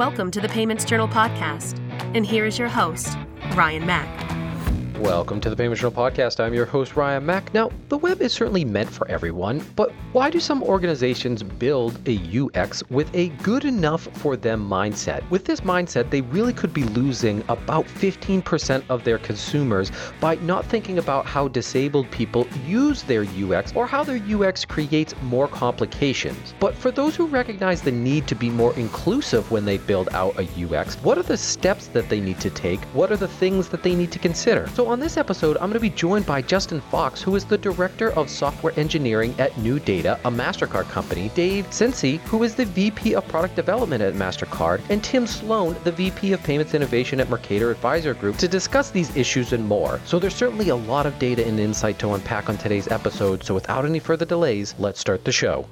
Welcome to the Payments Journal podcast. And here is your host, Ryan Mack. Welcome to the Payment Journal Podcast. I'm your host, Ryan Mack. Now, the web is certainly meant for everyone, but why do some organizations build a UX with a good enough for them mindset? With this mindset, they really could be losing about 15% of their consumers by not thinking about how disabled people use their UX or how their UX creates more complications. But for those who recognize the need to be more inclusive when they build out a UX, what are the steps that they need to take? What are the things that they need to consider? So on this episode, I'm going to be joined by Justin Fox, who is the Director of Software Engineering at NuData, a MasterCard company, Dave Senci, who is the VP of Product Development at MasterCard, and Tim Sloan, the VP of Payments Innovation at Mercator Advisor Group, to discuss these issues and more. So there's certainly a lot of data and insight to unpack on today's episode, so without any further delays, let's start the show.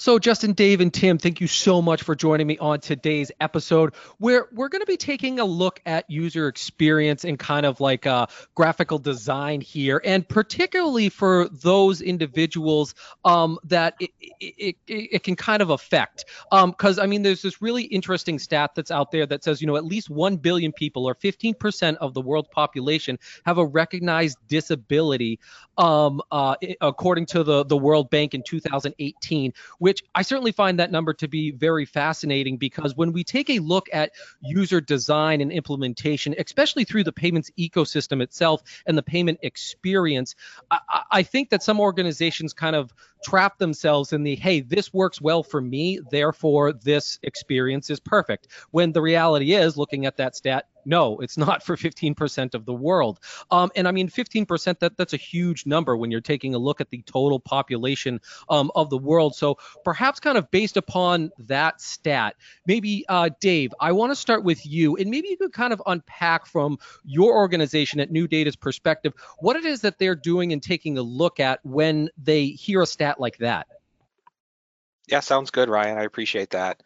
So, Justin, Dave, and Tim, thank you so much for joining me on today's episode where we're going to be taking a look at user experience and kind of like uh, graphical design here, and particularly for those individuals um, that it, it, it, it, can kind of affect. Because, um, I mean, there's this really interesting stat that's out there that says, you know, at least 1 billion people or 15% of the world's population have a recognized disability, um, uh, according to the, the World Bank in 2018 which I certainly find that number to be very fascinating because when we take a look at user design and implementation, especially through the payments ecosystem itself and the payment experience, I, I think that some organizations kind of trap themselves in the hey, this works well for me, therefore this experience is perfect. When the reality is, looking at that stat, no, it's not for 15% of the world. Um, and I mean, 15%, that, that's a huge number when you're taking a look at the total population um, of the world. So perhaps kind of based upon that stat, maybe uh, Dave, I want to start with you. And maybe you could kind of unpack from your organization at NuData's perspective what it is that they're doing and taking a look at when they hear a stat like that. Yeah, sounds good, Ryan. I appreciate that.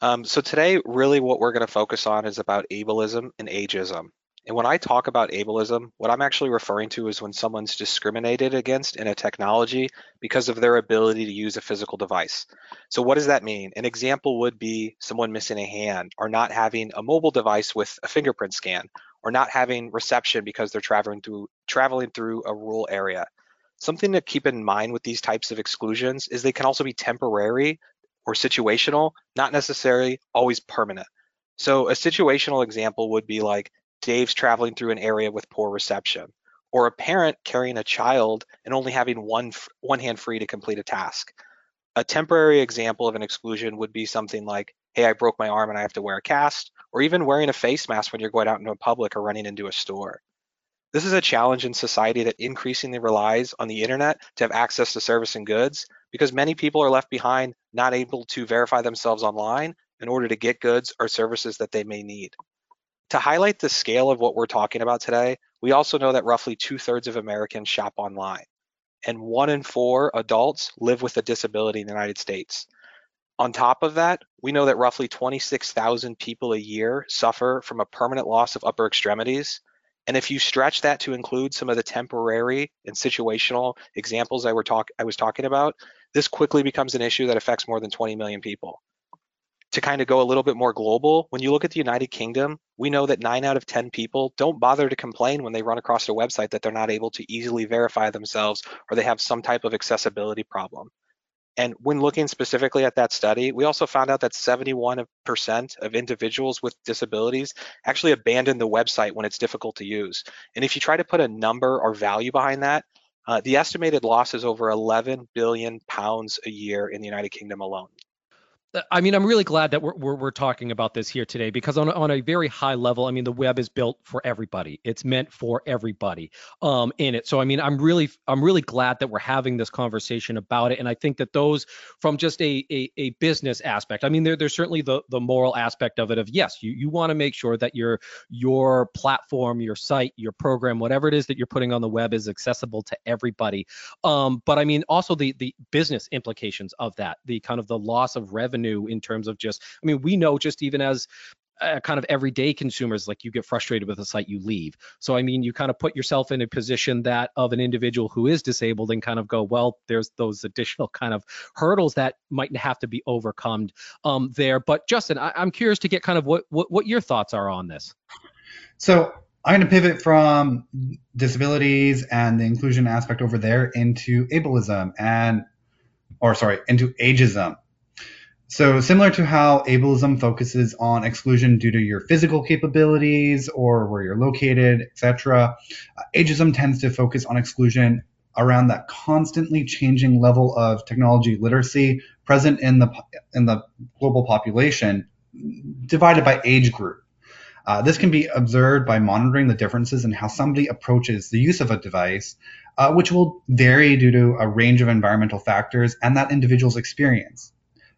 Um, so today, really what we're going to focus on is about ableism and ageism. And when I talk about ableism, what I'm actually referring to is when someone's discriminated against in a technology because of their ability to use a physical device. So what does that mean? An example would be someone missing a hand or not having a mobile device with a fingerprint scan or not having reception because they're traveling through traveling through a rural area. Something to keep in mind with these types of exclusions is they can also be temporary or situational, not necessarily always permanent. So a situational example would be like Dave's traveling through an area with poor reception, or a parent carrying a child and only having one, one hand free to complete a task. A temporary example of an exclusion would be something like, hey, I broke my arm and I have to wear a cast, or even wearing a face mask when you're going out into a public or running into a store. This is a challenge in society that increasingly relies on the internet to have access to service and goods, because many people are left behind not able to verify themselves online in order to get goods or services that they may need. To highlight the scale of what we're talking about today, we also know that roughly two thirds of Americans shop online, and one in four adults live with a disability in the United States. On top of that, we know that roughly 26,000 people a year suffer from a permanent loss of upper extremities, and if you stretch that to include some of the temporary and situational examples I, were talk, I was talking about, this quickly becomes an issue that affects more than 20 million people. To kind of go a little bit more global, when you look at the United Kingdom, we know that nine out of 10 people don't bother to complain when they run across a website that they're not able to easily verify themselves or they have some type of accessibility problem. And when looking specifically at that study, we also found out that 71% of individuals with disabilities actually abandon the website when it's difficult to use. And if you try to put a number or value behind that, uh, the estimated loss is over 11 billion pounds a year in the United Kingdom alone. I mean, I'm really glad that we're, we're, we're, talking about this here today because on, on a very high level, I mean, the web is built for everybody. It's meant for everybody um, in it. So, I mean, I'm really I'm really glad that we're having this conversation about it. And I think that those from just a a, a business aspect, I mean, there, there's certainly the the moral aspect of it of yes, you you want to make sure that your your platform, your site, your program, whatever it is that you're putting on the web is accessible to everybody. Um, but I mean, also the the business implications of that, the kind of the loss of revenue revenue in terms of just, I mean, we know just even as uh, kind of everyday consumers, like you get frustrated with a site, you leave. So I mean, you kind of put yourself in a position that of an individual who is disabled and kind of go, well, there's those additional kind of hurdles that might have to be overcome um, there. But Justin, I, am curious to get kind of what, what what your thoughts are on this. So I'm going to pivot from disabilities and the inclusion aspect over there into ableism and, or sorry, into ageism. So similar to how ableism focuses on exclusion due to your physical capabilities or where you're located, etc., uh, ageism tends to focus on exclusion around that constantly changing level of technology literacy present in the in the global population divided by age group. Uh, this can be observed by monitoring the differences in how somebody approaches the use of a device, uh, which will vary due to a range of environmental factors and that individual's experience.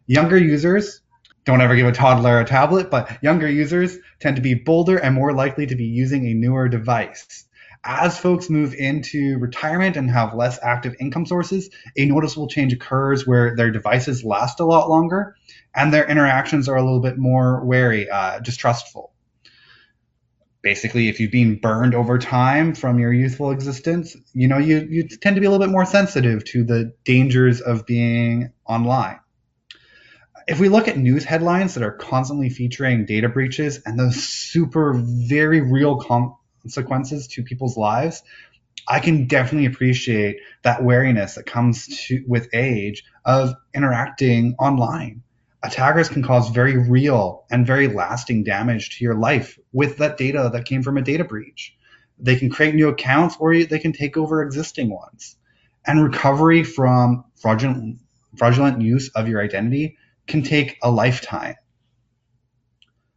Younger users don't ever give a toddler a tablet, but younger users tend to be bolder and more likely to be using a newer device. As folks move into retirement and have less active income sources, a noticeable change occurs where their devices last a lot longer and their interactions are a little bit more wary, uh, distrustful. Basically, if you've been burned over time from your youthful existence, you know, you, you tend to be a little bit more sensitive to the dangers of being online if we look at news headlines that are constantly featuring data breaches and those super very real consequences to people's lives, I can definitely appreciate that wariness that comes to, with age of interacting online. Attackers can cause very real and very lasting damage to your life with that data that came from a data breach. They can create new accounts or they can take over existing ones. And recovery from fraudulent, fraudulent use of your identity can take a lifetime.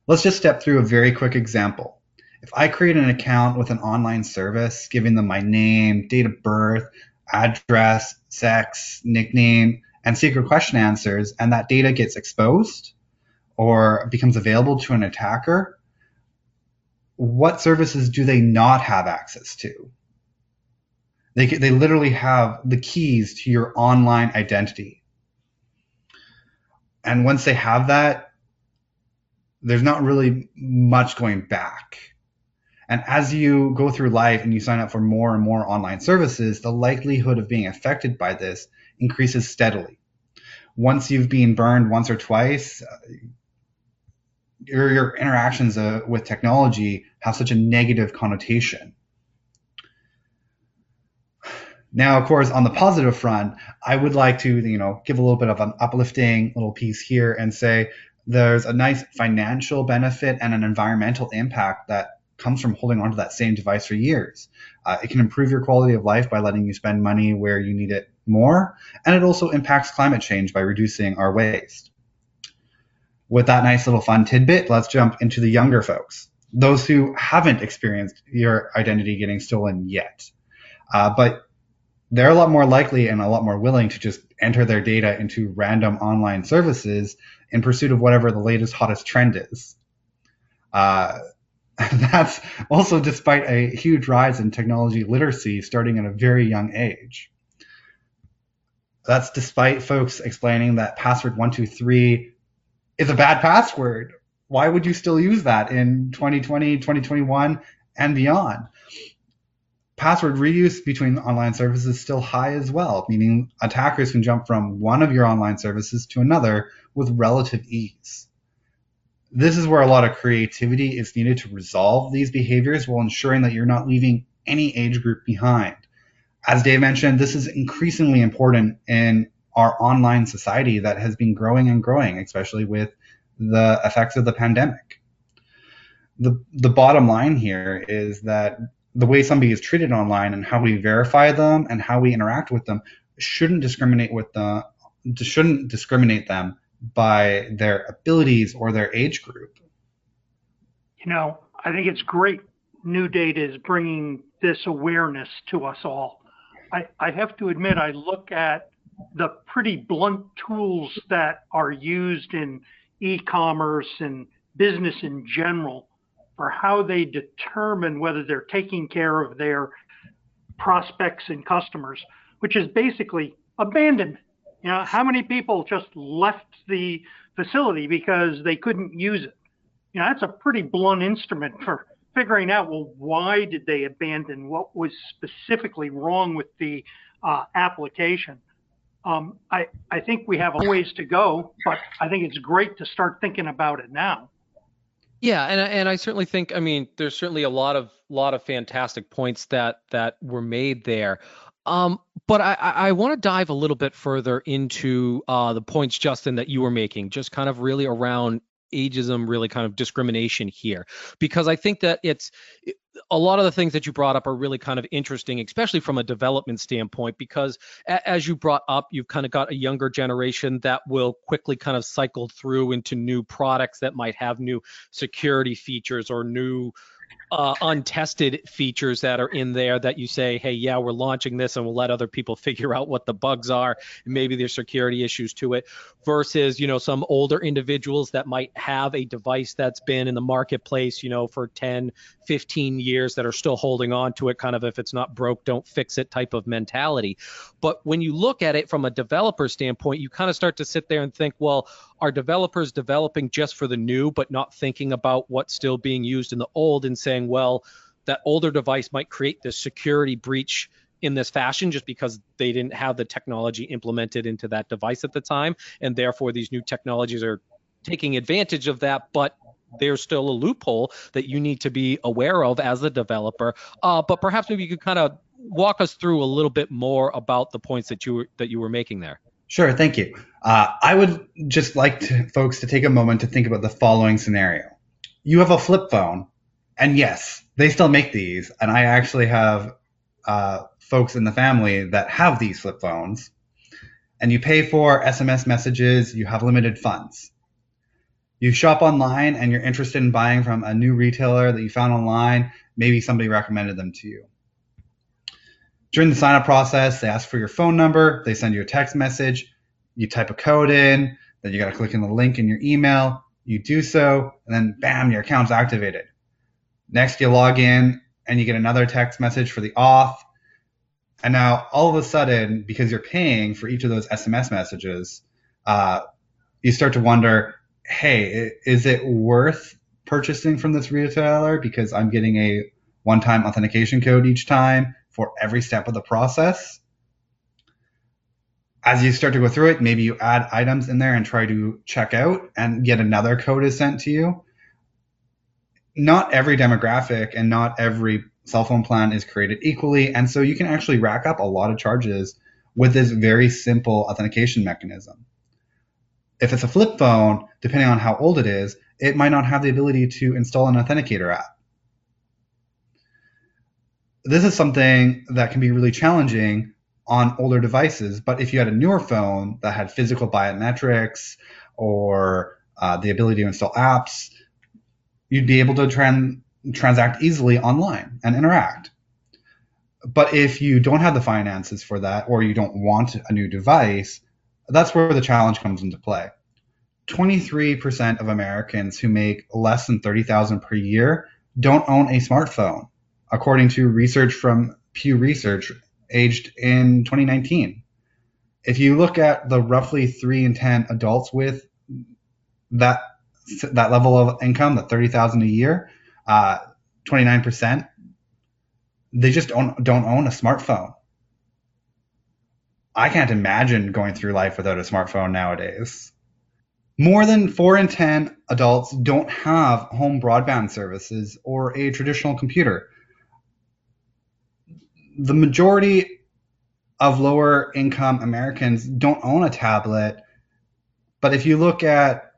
Let's just step through a very quick example. If I create an account with an online service, giving them my name, date of birth, address, sex, nickname, and secret question answers, and that data gets exposed or becomes available to an attacker, what services do they not have access to? They, they literally have the keys to your online identity and once they have that, there's not really much going back. And as you go through life and you sign up for more and more online services, the likelihood of being affected by this increases steadily. Once you've been burned once or twice, your, your interactions uh, with technology have such a negative connotation now, of course, on the positive front, I would like to, you know, give a little bit of an uplifting little piece here and say there's a nice financial benefit and an environmental impact that comes from holding onto that same device for years. Uh, it can improve your quality of life by letting you spend money where you need it more, and it also impacts climate change by reducing our waste. With that nice little fun tidbit, let's jump into the younger folks, those who haven't experienced your identity getting stolen yet. Uh, but they're a lot more likely and a lot more willing to just enter their data into random online services in pursuit of whatever the latest hottest trend is. Uh, that's also despite a huge rise in technology literacy starting at a very young age. That's despite folks explaining that password 123 is a bad password. Why would you still use that in 2020, 2021, and beyond? Password reuse between online services is still high as well, meaning attackers can jump from one of your online services to another with relative ease. This is where a lot of creativity is needed to resolve these behaviors while ensuring that you're not leaving any age group behind. As Dave mentioned, this is increasingly important in our online society that has been growing and growing, especially with the effects of the pandemic. The, the bottom line here is that the way somebody is treated online and how we verify them and how we interact with them shouldn't discriminate with the shouldn't discriminate them by their abilities or their age group. You know, I think it's great NuData is bringing this awareness to us all. I, I have to admit, I look at the pretty blunt tools that are used in e-commerce and business in general or how they determine whether they're taking care of their prospects and customers, which is basically abandonment. You know, how many people just left the facility because they couldn't use it? you know, that's a pretty blunt instrument for figuring out, well, why did they abandon? What was specifically wrong with the uh, application? Um, I, I think we have a ways to go, but I think it's great to start thinking about it now. Yeah, and and I certainly think I mean there's certainly a lot of lot of fantastic points that that were made there. Um, but I, I want to dive a little bit further into uh, the points, Justin, that you were making, just kind of really around ageism, really kind of discrimination here, because I think that it's a lot of the things that you brought up are really kind of interesting, especially from a development standpoint, because as you brought up, you've kind of got a younger generation that will quickly kind of cycle through into new products that might have new security features or new uh, untested features that are in there that you say, hey, yeah, we're launching this and we'll let other people figure out what the bugs are. And maybe there's security issues to it versus, you know, some older individuals that might have a device that's been in the marketplace, you know, for 10, 15 years that are still holding on to it, kind of if it's not broke, don't fix it type of mentality. But when you look at it from a developer standpoint, you kind of start to sit there and think, well, are developers developing just for the new, but not thinking about what's still being used in the old and saying, well, that older device might create this security breach in this fashion just because they didn't have the technology implemented into that device at the time. And therefore, these new technologies are taking advantage of that, but there's still a loophole that you need to be aware of as a developer. Uh, but perhaps maybe you could kind of walk us through a little bit more about the points that you were, that you were making there. Sure, thank you. Uh, I would just like to, folks to take a moment to think about the following scenario. You have a flip phone, and yes, they still make these, and I actually have uh, folks in the family that have these flip phones. And you pay for SMS messages, you have limited funds. You shop online and you're interested in buying from a new retailer that you found online, maybe somebody recommended them to you. During the sign up process, they ask for your phone number, they send you a text message, you type a code in, then you got to click in the link in your email, you do so, and then bam, your account's activated. Next, you log in and you get another text message for the auth. And now all of a sudden, because you're paying for each of those SMS messages, uh, you start to wonder, hey, is it worth purchasing from this retailer because I'm getting a one-time authentication code each time? for every step of the process. As you start to go through it, maybe you add items in there and try to check out, and yet another code is sent to you. Not every demographic and not every cell phone plan is created equally, and so you can actually rack up a lot of charges with this very simple authentication mechanism. If it's a flip phone, depending on how old it is, it might not have the ability to install an authenticator app this is something that can be really challenging on older devices. But if you had a newer phone that had physical biometrics or uh, the ability to install apps, you'd be able to tran- transact easily online and interact. But if you don't have the finances for that or you don't want a new device, that's where the challenge comes into play. 23% of Americans who make less than 30,000 per year don't own a smartphone according to research from Pew Research aged in 2019. If you look at the roughly 3 in 10 adults with that that level of income, the 30,000 a year, uh, 29%, they just don't don't own a smartphone. I can't imagine going through life without a smartphone nowadays. More than 4 in 10 adults don't have home broadband services or a traditional computer the majority of lower income Americans don't own a tablet. But if you look at,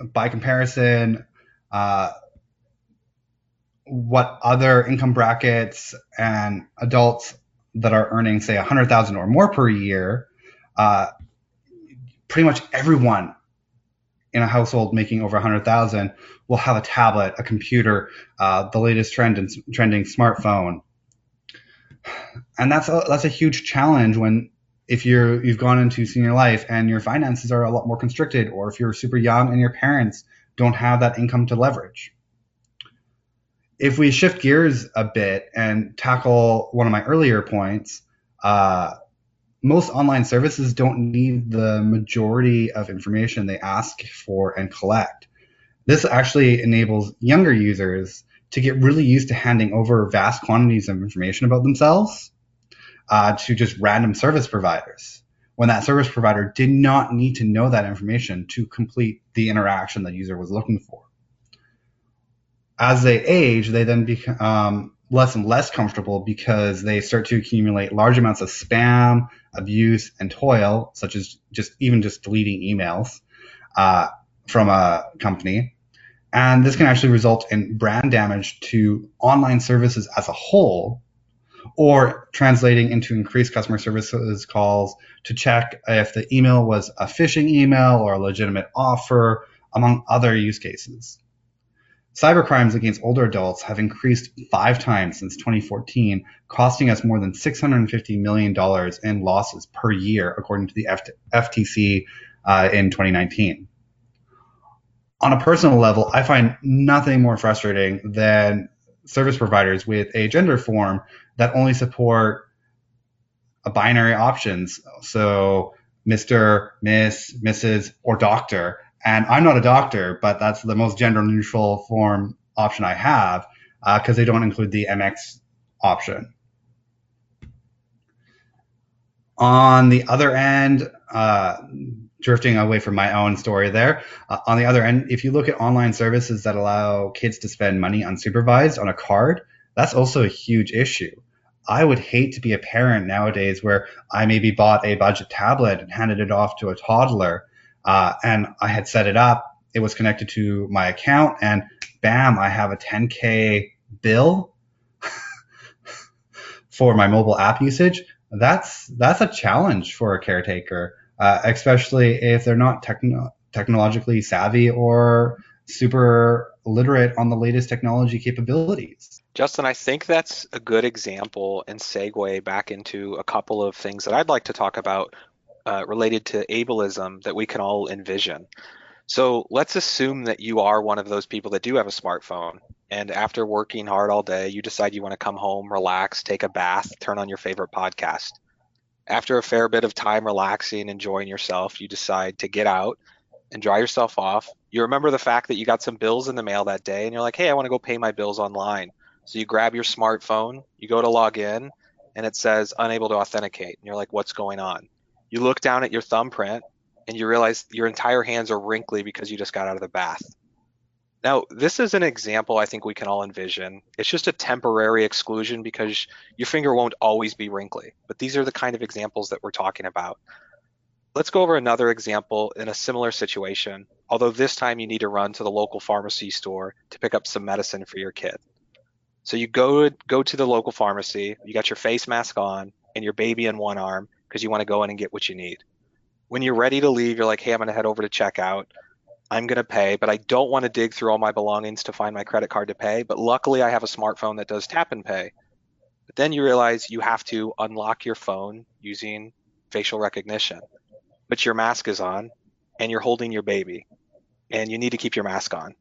by comparison, uh, what other income brackets and adults that are earning, say, 100,000 or more per year, uh, pretty much everyone in a household making over 100,000 will have a tablet, a computer, uh, the latest trend in trending smartphone, and that's a, that's a huge challenge when if you're you've gone into senior life and your finances are a lot more constricted or if you're super young and your parents don't have that income to leverage. If we shift gears a bit and tackle one of my earlier points uh, most online services don't need the majority of information they ask for and collect. This actually enables younger users to get really used to handing over vast quantities of information about themselves uh, to just random service providers when that service provider did not need to know that information to complete the interaction the user was looking for. As they age, they then become um, less and less comfortable because they start to accumulate large amounts of spam, abuse, and toil, such as just even just deleting emails uh, from a company. And this can actually result in brand damage to online services as a whole, or translating into increased customer services calls to check if the email was a phishing email or a legitimate offer, among other use cases. Cybercrimes against older adults have increased five times since 2014, costing us more than $650 million in losses per year, according to the FTC uh, in 2019. On a personal level, I find nothing more frustrating than service providers with a gender form that only support a binary options. So Mr., Miss, Mrs., or Doctor. And I'm not a doctor, but that's the most gender neutral form option I have because uh, they don't include the MX option. On the other end, uh, drifting away from my own story there. Uh, on the other end, if you look at online services that allow kids to spend money unsupervised on a card, that's also a huge issue. I would hate to be a parent nowadays where I maybe bought a budget tablet and handed it off to a toddler, uh, and I had set it up. It was connected to my account, and bam, I have a 10k bill for my mobile app usage. That's that's a challenge for a caretaker uh, especially if they're not techno- technologically savvy or super literate on the latest technology capabilities. Justin, I think that's a good example and segue back into a couple of things that I'd like to talk about uh, related to ableism that we can all envision. So let's assume that you are one of those people that do have a smartphone, and after working hard all day, you decide you want to come home, relax, take a bath, turn on your favorite podcast after a fair bit of time relaxing, enjoying yourself, you decide to get out and dry yourself off. You remember the fact that you got some bills in the mail that day and you're like, hey, I want to go pay my bills online. So you grab your smartphone, you go to log in, and it says unable to authenticate. And you're like, what's going on? You look down at your thumbprint and you realize your entire hands are wrinkly because you just got out of the bath. Now, this is an example I think we can all envision. It's just a temporary exclusion because your finger won't always be wrinkly. But these are the kind of examples that we're talking about. Let's go over another example in a similar situation, although this time you need to run to the local pharmacy store to pick up some medicine for your kid. So you go go to the local pharmacy, you got your face mask on and your baby in one arm because you want to go in and get what you need. When you're ready to leave, you're like, hey, I'm going to head over to checkout. I'm going to pay, but I don't want to dig through all my belongings to find my credit card to pay. But luckily, I have a smartphone that does tap and pay. But then you realize you have to unlock your phone using facial recognition. But your mask is on and you're holding your baby and you need to keep your mask on.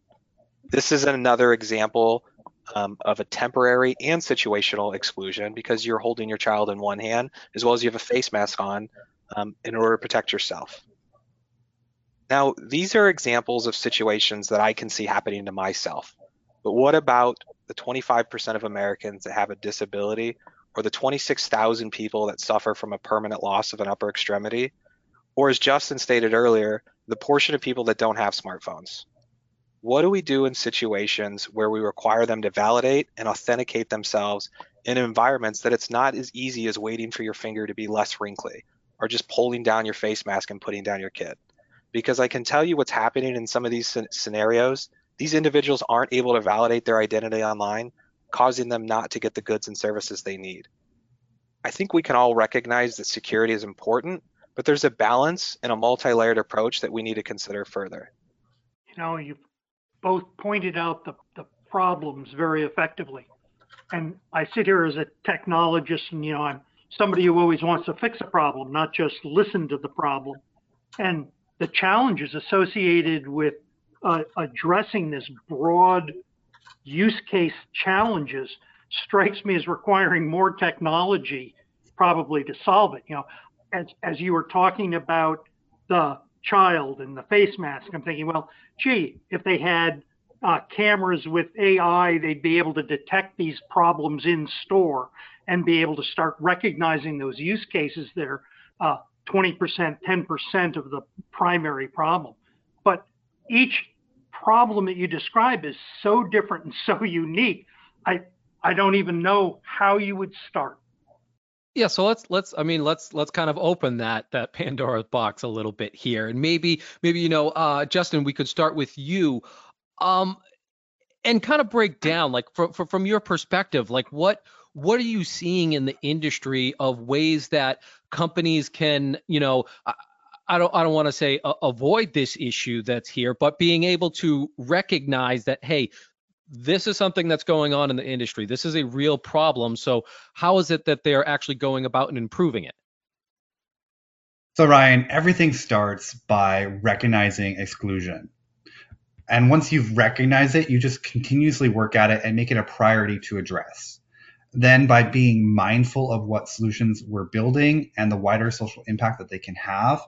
This is another example um, of a temporary and situational exclusion because you're holding your child in one hand as well as you have a face mask on um, in order to protect yourself. Now, these are examples of situations that I can see happening to myself. But what about the 25% of Americans that have a disability or the 26,000 people that suffer from a permanent loss of an upper extremity? Or as Justin stated earlier, the portion of people that don't have smartphones. What do we do in situations where we require them to validate and authenticate themselves in environments that it's not as easy as waiting for your finger to be less wrinkly or just pulling down your face mask and putting down your kid? Because I can tell you what's happening in some of these scenarios. These individuals aren't able to validate their identity online, causing them not to get the goods and services they need. I think we can all recognize that security is important, but there's a balance and a multi-layered approach that we need to consider further. You know, you've both pointed out the, the problems very effectively. And I sit here as a technologist and, you know, I'm somebody who always wants to fix a problem, not just listen to the problem. And the challenges associated with uh, addressing this broad use case challenges strikes me as requiring more technology probably to solve it. You know, as, as you were talking about the child and the face mask, I'm thinking, well, gee, if they had uh, cameras with AI, they'd be able to detect these problems in store and be able to start recognizing those use cases that are uh, 20%, 10% of the primary problem. But each problem that you describe is so different and so unique. I I don't even know how you would start. Yeah, so let's let's I mean let's let's kind of open that that Pandora's box a little bit here, and maybe maybe you know uh, Justin, we could start with you, um, and kind of break down like from from your perspective, like what what are you seeing in the industry of ways that companies can you know I don't I don't want to say uh, avoid this issue that's here, but being able to recognize that hey, this is something that's going on in the industry. This is a real problem. So how is it that they're actually going about and improving it? So Ryan, everything starts by recognizing exclusion. And once you've recognized it, you just continuously work at it and make it a priority to address. Then by being mindful of what solutions we're building and the wider social impact that they can have,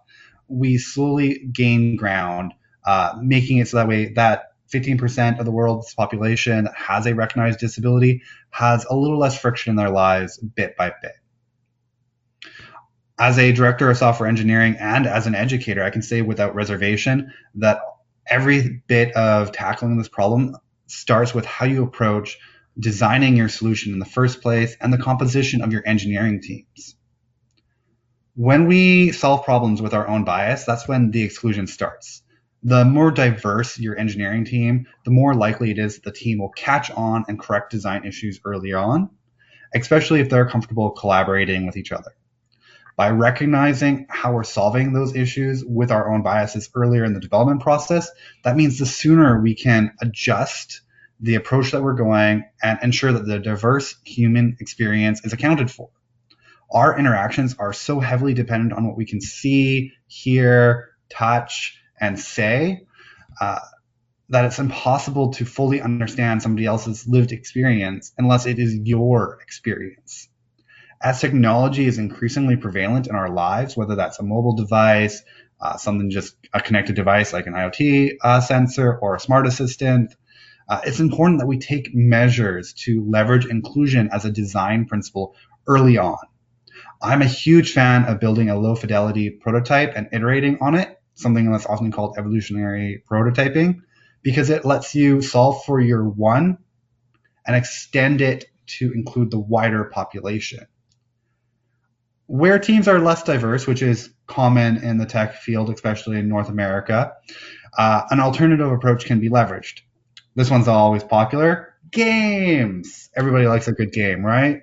we slowly gain ground, uh, making it so that way that 15% of the world's population has a recognized disability, has a little less friction in their lives bit by bit. As a director of software engineering and as an educator, I can say without reservation that every bit of tackling this problem starts with how you approach designing your solution in the first place and the composition of your engineering teams when we solve problems with our own bias, that's when the exclusion starts. The more diverse your engineering team, the more likely it is that the team will catch on and correct design issues early on, especially if they're comfortable collaborating with each other. By recognizing how we're solving those issues with our own biases earlier in the development process, that means the sooner we can adjust the approach that we're going and ensure that the diverse human experience is accounted for our interactions are so heavily dependent on what we can see, hear, touch, and say uh, that it's impossible to fully understand somebody else's lived experience unless it is your experience. As technology is increasingly prevalent in our lives, whether that's a mobile device, uh, something just a connected device like an IoT uh, sensor or a smart assistant, uh, it's important that we take measures to leverage inclusion as a design principle early on I'm a huge fan of building a low fidelity prototype and iterating on it, something that's often called evolutionary prototyping, because it lets you solve for your one and extend it to include the wider population. Where teams are less diverse, which is common in the tech field, especially in North America, uh, an alternative approach can be leveraged. This one's always popular games. Everybody likes a good game, right?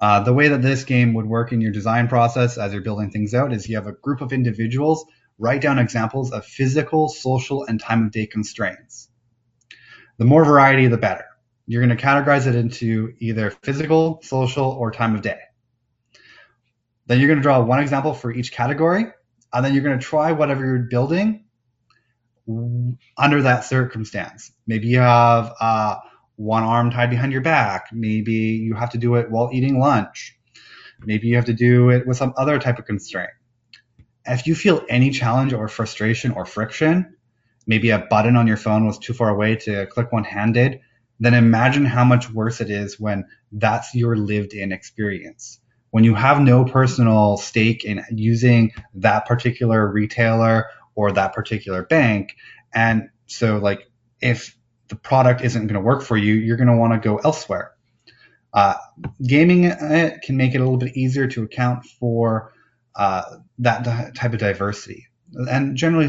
Uh, the way that this game would work in your design process as you're building things out is you have a group of individuals write down examples of physical, social, and time of day constraints. The more variety, the better. You're going to categorize it into either physical, social, or time of day. Then you're going to draw one example for each category, and then you're going to try whatever you're building under that circumstance. Maybe you have uh, one arm tied behind your back. Maybe you have to do it while eating lunch. Maybe you have to do it with some other type of constraint. If you feel any challenge or frustration or friction, maybe a button on your phone was too far away to click one handed, then imagine how much worse it is when that's your lived in experience. When you have no personal stake in using that particular retailer or that particular bank. And so, like, if the product isn't going to work for you, you're going to want to go elsewhere. Uh, gaming it can make it a little bit easier to account for uh, that di- type of diversity. And generally,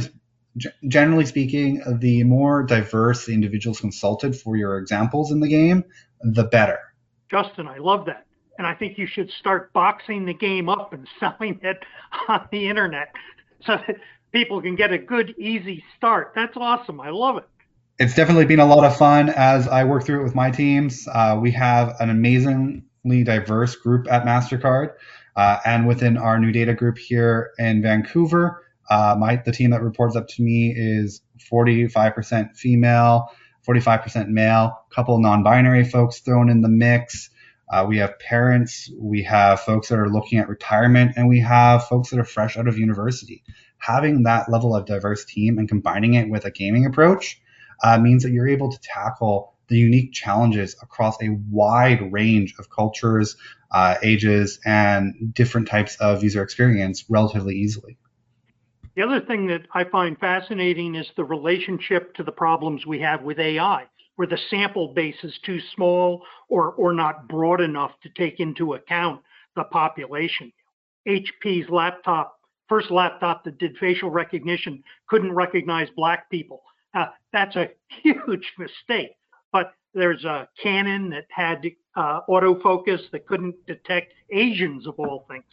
g- generally speaking, the more diverse the individuals consulted for your examples in the game, the better. Justin, I love that. And I think you should start boxing the game up and selling it on the internet so that people can get a good, easy start. That's awesome. I love it it's definitely been a lot of fun as I work through it with my teams. Uh, we have an amazingly diverse group at MasterCard. Uh, and within our NuData group here in Vancouver, uh, my the team that reports up to me is 45% female, 45% male, a couple non-binary folks thrown in the mix. Uh, we have parents, we have folks that are looking at retirement, and we have folks that are fresh out of university. Having that level of diverse team and combining it with a gaming approach uh, means that you're able to tackle the unique challenges across a wide range of cultures, uh, ages, and different types of user experience relatively easily. The other thing that I find fascinating is the relationship to the problems we have with AI, where the sample base is too small or, or not broad enough to take into account the population. HP's laptop, first laptop that did facial recognition, couldn't recognize black people. Uh, that's a huge mistake. But there's a Canon that had uh, autofocus that couldn't detect Asians of all things.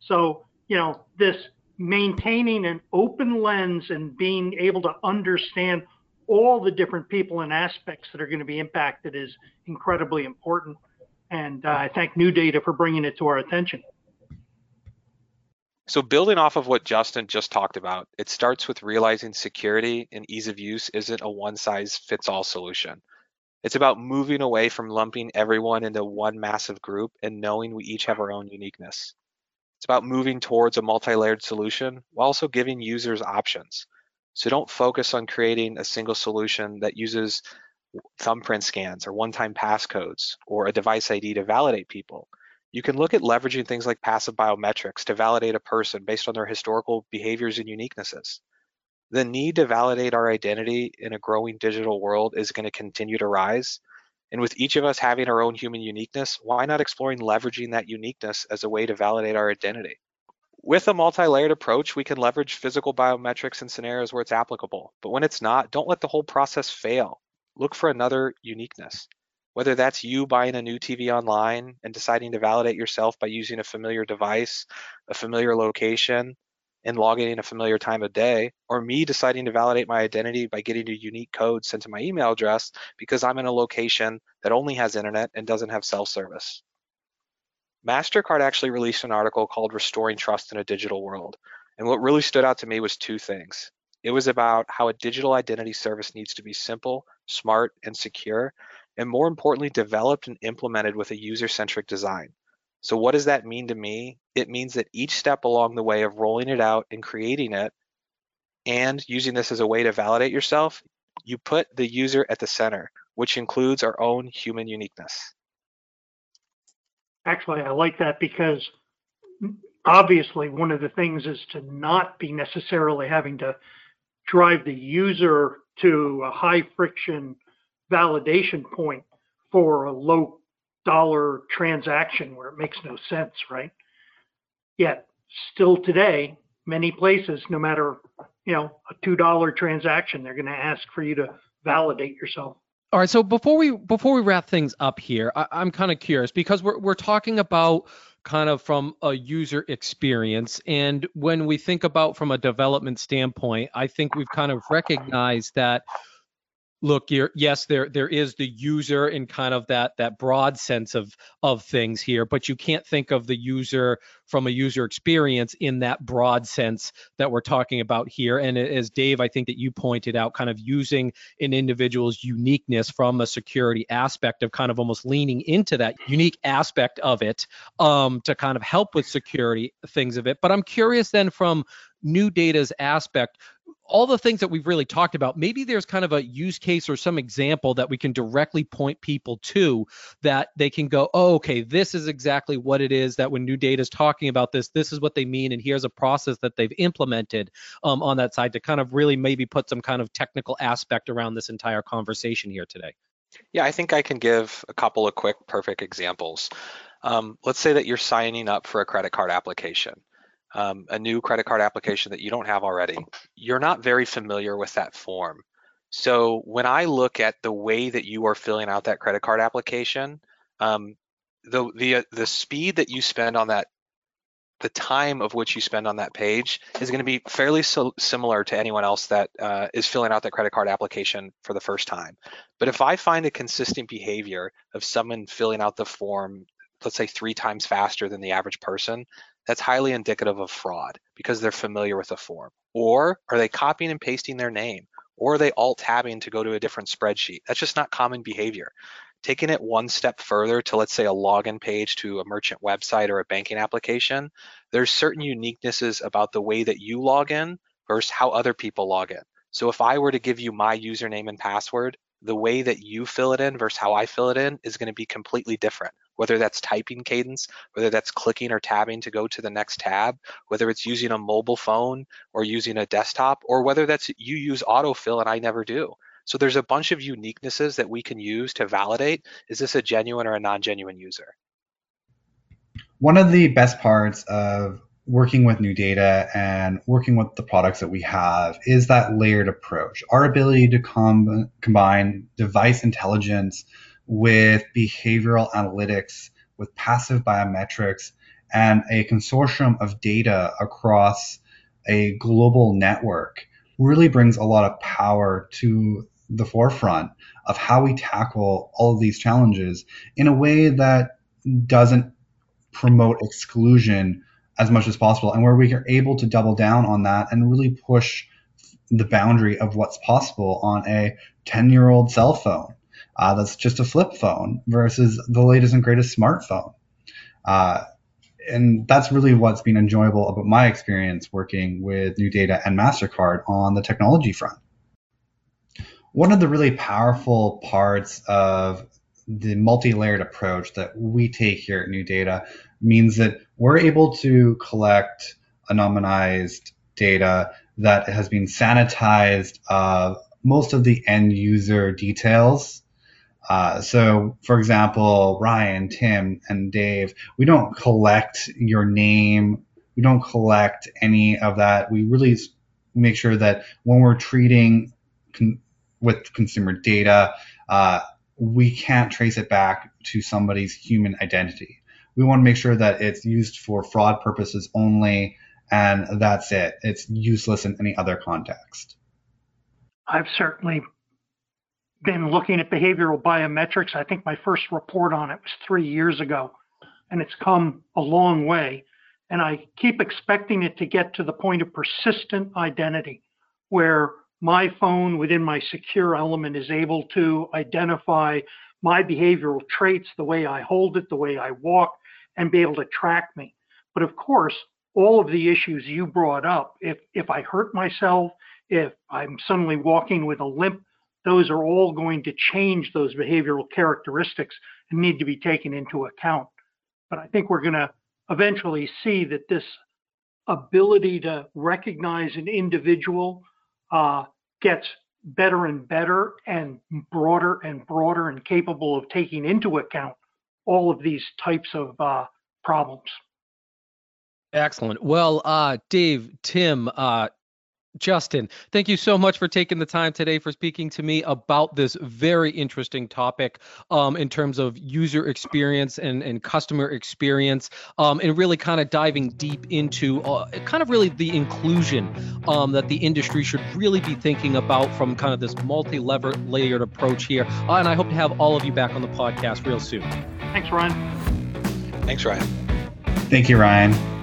So, you know, this maintaining an open lens and being able to understand all the different people and aspects that are going to be impacted is incredibly important. And uh, I thank NuData for bringing it to our attention. So building off of what Justin just talked about, it starts with realizing security and ease of use isn't a one size fits all solution. It's about moving away from lumping everyone into one massive group and knowing we each have our own uniqueness. It's about moving towards a multi-layered solution while also giving users options. So don't focus on creating a single solution that uses thumbprint scans or one-time passcodes or a device ID to validate people. You can look at leveraging things like passive biometrics to validate a person based on their historical behaviors and uniquenesses. The need to validate our identity in a growing digital world is going to continue to rise. And with each of us having our own human uniqueness, why not exploring leveraging that uniqueness as a way to validate our identity? With a multi-layered approach, we can leverage physical biometrics in scenarios where it's applicable. But when it's not, don't let the whole process fail. Look for another uniqueness. Whether that's you buying a new TV online and deciding to validate yourself by using a familiar device, a familiar location, and logging in a familiar time of day, or me deciding to validate my identity by getting a unique code sent to my email address because I'm in a location that only has internet and doesn't have self-service. MasterCard actually released an article called Restoring Trust in a Digital World. And what really stood out to me was two things. It was about how a digital identity service needs to be simple, smart, and secure, and more importantly, developed and implemented with a user-centric design. So what does that mean to me? It means that each step along the way of rolling it out and creating it and using this as a way to validate yourself, you put the user at the center, which includes our own human uniqueness. Actually, I like that because obviously one of the things is to not be necessarily having to drive the user to a high friction validation point for a low dollar transaction where it makes no sense, right? Yet still today, many places, no matter you know a two dollar transaction, they're going to ask for you to validate yourself. All right. So before we before we wrap things up here, I, I'm kind of curious because we're we're talking about kind of from a user experience. And when we think about from a development standpoint, I think we've kind of recognized that look yes there there is the user in kind of that that broad sense of of things here but you can't think of the user from a user experience in that broad sense that we're talking about here. And as dave i think that you pointed out kind of using an individual's uniqueness from a security aspect of kind of almost leaning into that unique aspect of it um, to kind of help with security things of it. But i'm curious then from NuData's aspect all the things that we've really talked about, maybe there's kind of a use case or some example that we can directly point people to that they can go, oh, okay, this is exactly what it is that when NuData is talking about this, this is what they mean. And here's a process that they've implemented um, on that side to kind of really maybe put some kind of technical aspect around this entire conversation here today. Yeah, I think I can give a couple of quick, perfect examples. Um, let's say that you're signing up for a credit card application um, a new credit card application that you don't have already, you're not very familiar with that form. So when I look at the way that you are filling out that credit card application, um, the the uh, the speed that you spend on that, the time of which you spend on that page is going to be fairly so similar to anyone else that uh, is filling out that credit card application for the first time. But if I find a consistent behavior of someone filling out the form, let's say three times faster than the average person, that's highly indicative of fraud because they're familiar with the form. Or are they copying and pasting their name? Or are they alt tabbing to go to a different spreadsheet? That's just not common behavior. taking it one step further to let's say a login page to a merchant website or a banking application, there's certain uniquenesses about the way that you log in versus how other people log in. So if I were to give you my username and password, the way that you fill it in versus how I fill it in is going to be completely different. Whether that's typing cadence, whether that's clicking or tabbing to go to the next tab, whether it's using a mobile phone or using a desktop, or whether that's you use autofill and I never do. So there's a bunch of uniquenesses that we can use to validate is this a genuine or a non-genuine user? One of the best parts of working with NuData and working with the products that we have is that layered approach. Our ability to com- combine device intelligence with behavioral analytics, with passive biometrics, and a consortium of data across a global network really brings a lot of power to the forefront of how we tackle all of these challenges in a way that doesn't promote exclusion as much as possible and where we are able to double down on that and really push the boundary of what's possible on a 10 year old cell phone uh, that's just a flip phone versus the latest and greatest smartphone. Uh, and that's really what's been enjoyable about my experience working with NuData and MasterCard on the technology front. One of the really powerful parts of the multi-layered approach that we take here at NuData means that we're able to collect anonymized data that has been sanitized of most of the end user details. Uh, so, for example, Ryan, Tim, and Dave, we don't collect your name. We don't collect any of that. We really make sure that when we're treating con- with consumer data, uh, we can't trace it back to somebody's human identity we want to make sure that it's used for fraud purposes only and that's it. It's useless in any other context. I've certainly been looking at behavioral biometrics. I think my first report on it was three years ago, and it's come a long way. And I keep expecting it to get to the point of persistent identity, where my phone within my secure element is able to identify my behavioral traits, the way I hold it, the way I walk, and be able to track me. But of course, all of the issues you brought up, if if I hurt myself, if I'm suddenly walking with a limp, those are all going to change those behavioral characteristics and need to be taken into account. But I think we're going to eventually see that this ability to recognize an individual uh, gets better and better and broader and broader and capable of taking into account all of these types of uh, problems. Excellent. Well, uh, Dave, Tim, uh, Justin, thank you so much for taking the time today for speaking to me about this very interesting topic um, in terms of user experience and, and customer experience, um, and really kind of diving deep into uh, kind of really the inclusion um, that the industry should really be thinking about from kind of this multi-lever layered approach here. Uh, and I hope to have all of you back on the podcast real soon. Thanks, Ryan. Thanks, Ryan. Thank you, Ryan.